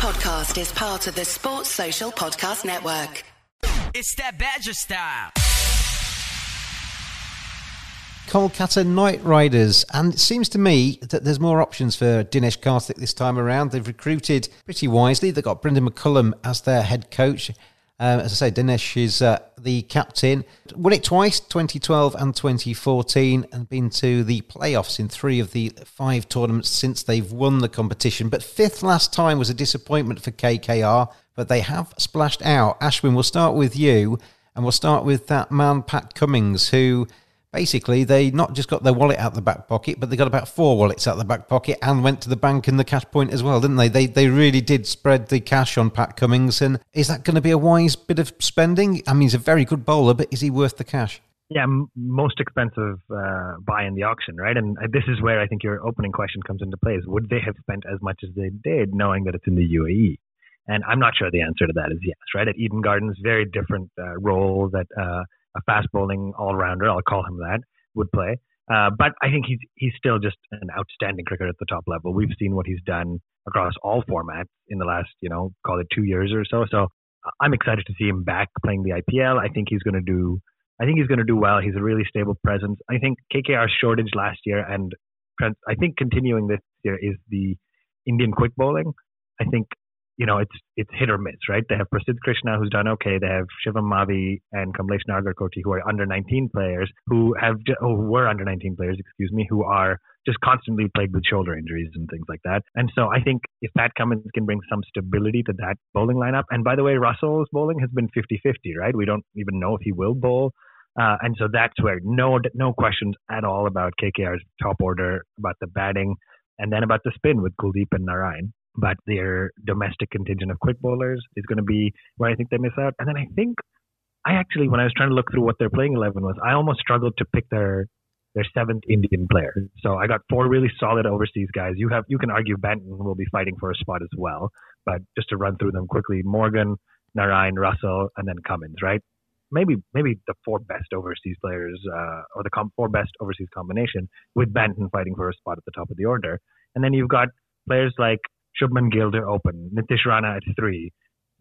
podcast is part of the Sports Social Podcast Network. It's that Badger style. Kolkata Knight Riders, and it seems to me that there's more options for Dinesh Karthik this time around. They've recruited pretty wisely. They've got Brendon McCullum as their head coach. Uh, as I say, Dinesh is uh, the captain. Won it twice, 2012 and 2014, and been to the playoffs in three of the five tournaments since they've won the competition. But fifth last time was a disappointment for KKR, but they have splashed out. Ashwin, we'll start with you, and we'll start with that man, Pat Cummins, who basically they not just got their wallet out the back pocket, but they got about four wallets out the back pocket and went to the bank and the cash point as well, didn't they? They they really did spread the cash on Pat Cummins, and is that going to be a wise bit of spending? I mean, he's a very good bowler, but is he worth the cash? Yeah, m- most expensive uh, buy in the auction, right? And uh, this is where I think your opening question comes into play: is would they have spent as much as they did, knowing that it's in the UAE? And I'm not sure the answer to that is yes, right? At Eden Gardens, very different uh, role that uh, a fast bowling all rounder, I'll call him that, would play. Uh, but I think he's he's still just an outstanding cricketer at the top level. We've seen what he's done across all formats in the last, you know, call it two years or so. So I'm excited to see him back playing the IPL. I think he's going to do. I think he's going to do well. He's a really stable presence. I think KKR's shortage last year and I think continuing this year is the Indian quick bowling. I think you know, it's it's hit or miss, right? They have Prasidh Krishna who's done okay. They have Shivam Mavi and Kamlesh Nagarkoti who are under 19 players who have oh, who were under 19 players, excuse me, who are just constantly plagued with shoulder injuries and things like that. And so I think if Pat Cummins can bring some stability to that bowling lineup, and by the way, Russell's bowling has been 50-50, right? We don't even know if he will bowl. Uh, and so that's where no no questions at all about KKR's top order, about the batting, and then about the spin with Kuldeep and Narine but their domestic contingent of quick bowlers is going to be where I think they miss out. And then I think I actually, when I was trying to look through what their playing eleven was, I almost struggled to pick their their seventh Indian player. So I got four really solid overseas guys. You have you can argue Banton will be fighting for a spot as well, but just to run through them quickly: Morgan, Narine, Russell, and then Cummins. Right? Maybe maybe the four best overseas players, uh, or the com- four best overseas combination, with Banton fighting for a spot at the top of the order. And then you've got players like Shubman Gill to open, Nitish Rana at three,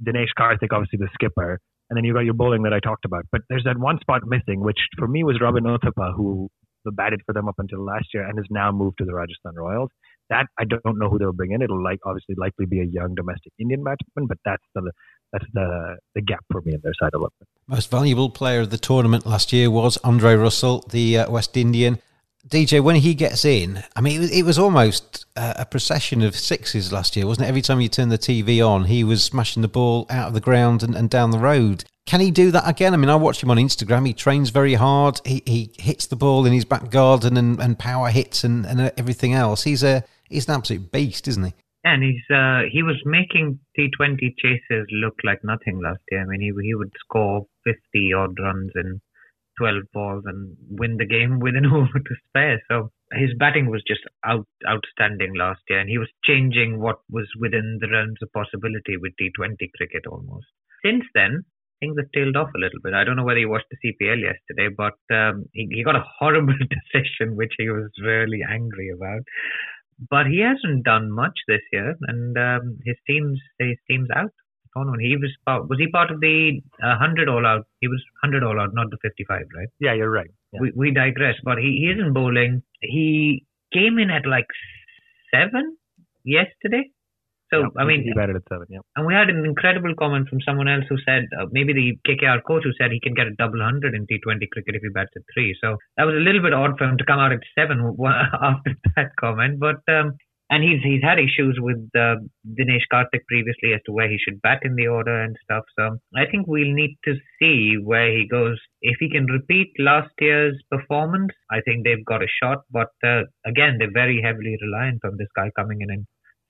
Dinesh Karthik, obviously the skipper, and then you got your bowling that I talked about. But there's that one spot missing, which for me was Robin Uthappa, who batted for them up until last year and has now moved to the Rajasthan Royals. That I don't know who they'll bring in. It'll like obviously likely be a young domestic Indian batsman, but that's the that's the the gap for me in their side of it. Most valuable player of the tournament last year was Andre Russell, the uh, West Indian. DJ, when he gets in, I mean, it was, it was almost a procession of sixes last year, wasn't it? Every time you turn the TV on, he was smashing the ball out of the ground and, and down the road. Can he do that again? I mean, I watch him on Instagram. He trains very hard. He, he hits the ball in his back garden and, and power hits and, and everything else. He's a he's an absolute beast, isn't he? And he's uh, he was making T20 chases look like nothing last year. I mean, he he would score 50 odd runs in 12 balls and win the game with an over to spare. So his batting was just out outstanding last year, and he was changing what was within the realms of possibility with T20 cricket almost. Since then, things have tailed off a little bit. I don't know whether he watched the CPL yesterday, but um, he, he got a horrible decision, which he was really angry about. But he hasn't done much this year, and um, his team's his team's out tournament. He was part, was he part of the uh, hundred all out? He was hundred all out, not the fifty-five, right? Yeah, you're right. Yeah. We we digress, but he, he isn't bowling. He came in at like seven yesterday. So yeah, I mean, he batted at seven. Yeah. And we had an incredible comment from someone else who said uh, maybe the KKR coach who said he can get a double hundred in T20 cricket if he bats at three. So that was a little bit odd for him to come out at seven after that comment. But um, and he's he's had issues with uh, Dinesh Karthik previously as to where he should bat in the order and stuff. So I think we'll need to see where he goes. If he can repeat last year's performance, I think they've got a shot. But uh, again, they're very heavily reliant on this guy coming in and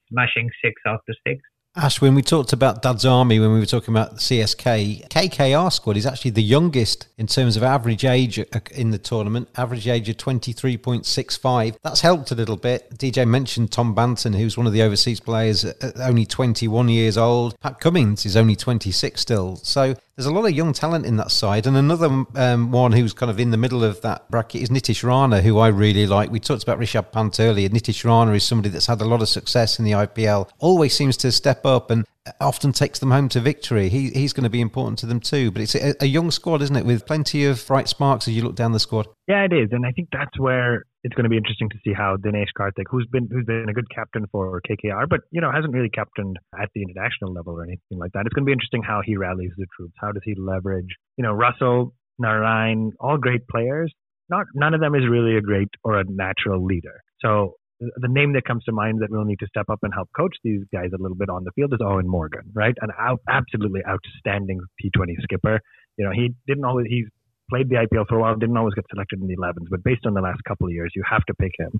smashing six after six. Ash, when we talked about Dad's Army, when we were talking about the CSK, KKR squad is actually the youngest in terms of average age uh, in the tournament, average age of 23.65. That's helped a little bit. DJ mentioned Tom Banton, who's one of the overseas players, uh, only 21 years old. Pat Cummins is only 26 still. So there's a lot of young talent in that side. And another um, one who's kind of in the middle of that bracket is Nitish Rana, who I really like. We talked about Rishabh Pant earlier. Nitish Rana is somebody that's had a lot of success in the IPL, always seems to step up and often takes them home to victory. He, he's going to be important to them too. But it's a, a young squad, isn't it, with plenty of bright sparks as you look down the squad? Yeah, it is. And I think that's where it's going to be interesting to see how Dinesh Karthik, who's been who's been a good captain for KKR, but you know hasn't really captained at the international level or anything like that. It's going to be interesting how he rallies the troops. How does he leverage? You know, Russell, Narine, all great players. Not none of them is really a great or a natural leader. So the name that comes to mind that will need to step up and help coach these guys a little bit on the field is Eoin Morgan, right? An out, absolutely outstanding T20 skipper. You know, he didn't always he's played the IPL for a while, didn't always get selected in the 11s, but based on the last couple of years, you have to pick him.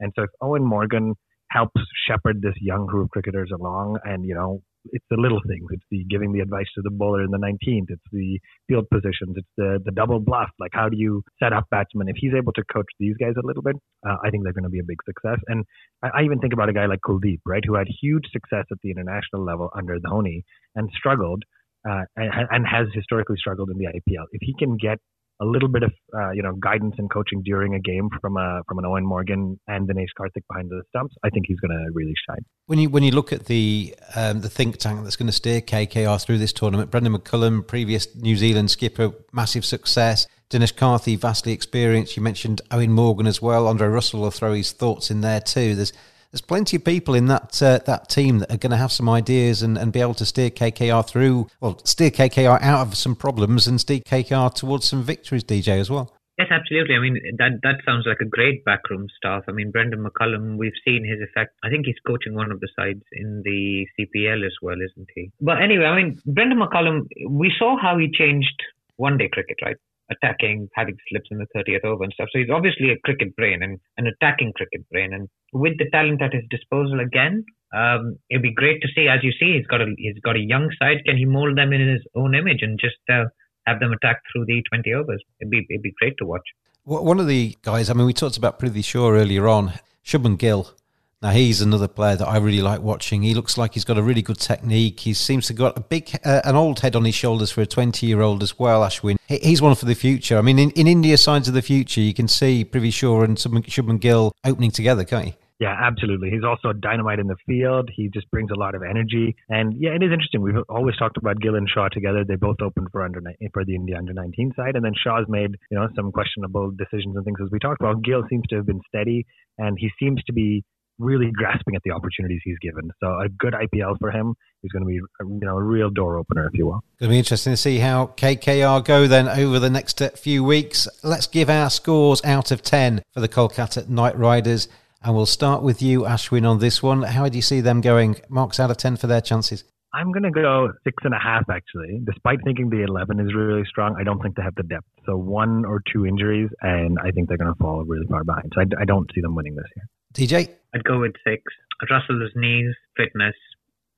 And so if Eoin Morgan helps shepherd this young group of cricketers along, and you know, it's the little things. It's the giving the advice to the bowler in the 19th. It's the field positions. It's the the double bluff. Like how do you set up batsmen? If he's able to coach these guys a little bit, uh, I think they're going to be a big success. And I, I even think about a guy like Kuldeep, right, who had huge success at the international level under Dhoni and struggled uh, and, and, has historically struggled in the IPL. If he can get a little bit of uh, you know guidance and coaching during a game from a from an Eoin Morgan and Dinesh Karthik behind the stumps, I think he's going to really shine. When you when you look at the um, the think tank that's going to steer KKR through this tournament, Brendon McCullum, previous New Zealand skipper, massive success. Dinesh Karthik, vastly experienced. You mentioned Eoin Morgan as well. Andre Russell will throw his thoughts in there too. There's there's plenty of people in that uh, that team that are going to have some ideas and, and be able to steer KKR through, well, steer KKR out of some problems and steer KKR towards some victories, DJ, as well. Yes, absolutely. I mean, that that sounds like a great backroom staff. I mean, Brendon McCullum, we've seen his effect. I think he's coaching one of the sides in the CPL as well, isn't he? But anyway, I mean, Brendon McCullum, we saw how he changed one day cricket, right? Attacking, having slips in the 30th over and stuff. So he's obviously a cricket brain and an attacking cricket brain. And with the talent at his disposal again, um, it'd be great to see. As you see, he's got a he's got a young side. Can he mold them in his own image and just uh, have them attack through the 20 overs? It'd be it'd be great to watch. One of the guys, I mean, we talked about Prithvi Shaw earlier on, Shubman Gill. Now he's another player that I really like watching. He looks like he's got a really good technique. He seems to have got a big, uh, an old head on his shoulders for a twenty-year-old as well. Ashwin, he's one for the future. I mean, in, in India signs of the future, you can see Prithvi Shaw and Shubman Gill opening together, can't you? Yeah, absolutely. He's also dynamite in the field. He just brings a lot of energy. And yeah, it is interesting. We've always talked about Gill and Shaw together. They both opened for under for the India under 19 side, and then Shaw's made you know some questionable decisions and things as we talked about. Gill seems to have been steady, and he seems to be really grasping at the opportunities he's given. So a good IPL for him is going to be a, you know a real door opener, if you will. Going to be interesting to see how KKR go then over the next uh, few weeks. Let's give our scores out of ten for the Kolkata Knight Riders, and we'll start with you, Ashwin, on this one. How do you see them going? Marks out of ten for their chances. I'm going to go six and a half, actually. Despite thinking the 11 is really strong, I don't think they have the depth. So one or two injuries, and I think they're going to fall really far behind. So I, I don't see them winning this year. DJ? I'd go with six. Russell's knees, fitness,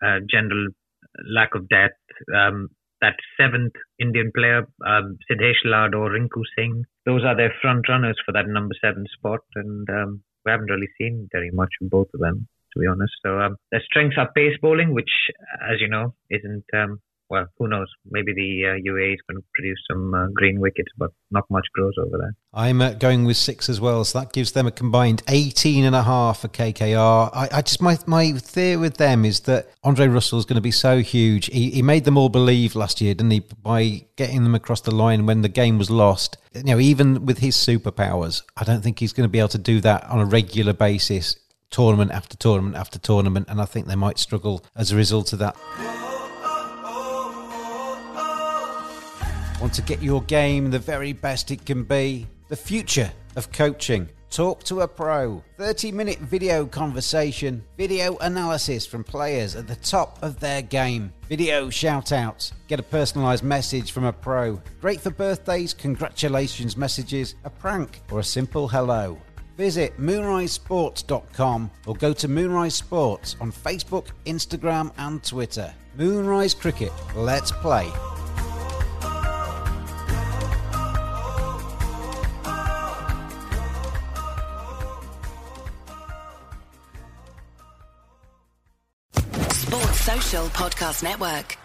uh, general lack of depth. Um, that seventh Indian player, um, Lad or Rinku Singh, those are their front runners for that number seven spot, and um, we haven't really seen very much from both of them, to be honest. So um, their strengths are pace bowling, which, as you know, isn't um, well, who knows? Maybe the uh, UAE is going to produce some uh, green wickets, but not much grows over there. I'm uh, going with six as well, so that gives them a combined 18 and a half for KKR. I, I just my my theory with them is that Andre Russell is going to be so huge. He, he made them all believe last year, didn't he, by getting them across the line when the game was lost. You know, even with his superpowers, I don't think he's going to be able to do that on a regular basis tournament after tournament after tournament, and I think they might struggle as a result of that. To get your game the very best it can be? The future of coaching. Talk to a pro. 30 minute video conversation, video analysis from players at the top of their game, video shout outs, get a personalised message from a pro. Great for birthdays, congratulations messages, a prank, or a simple hello. Visit moonrisesports.com or go to Moonrise Sports on Facebook, Instagram, and Twitter. Moonrise Cricket, let's play. Podcast Network.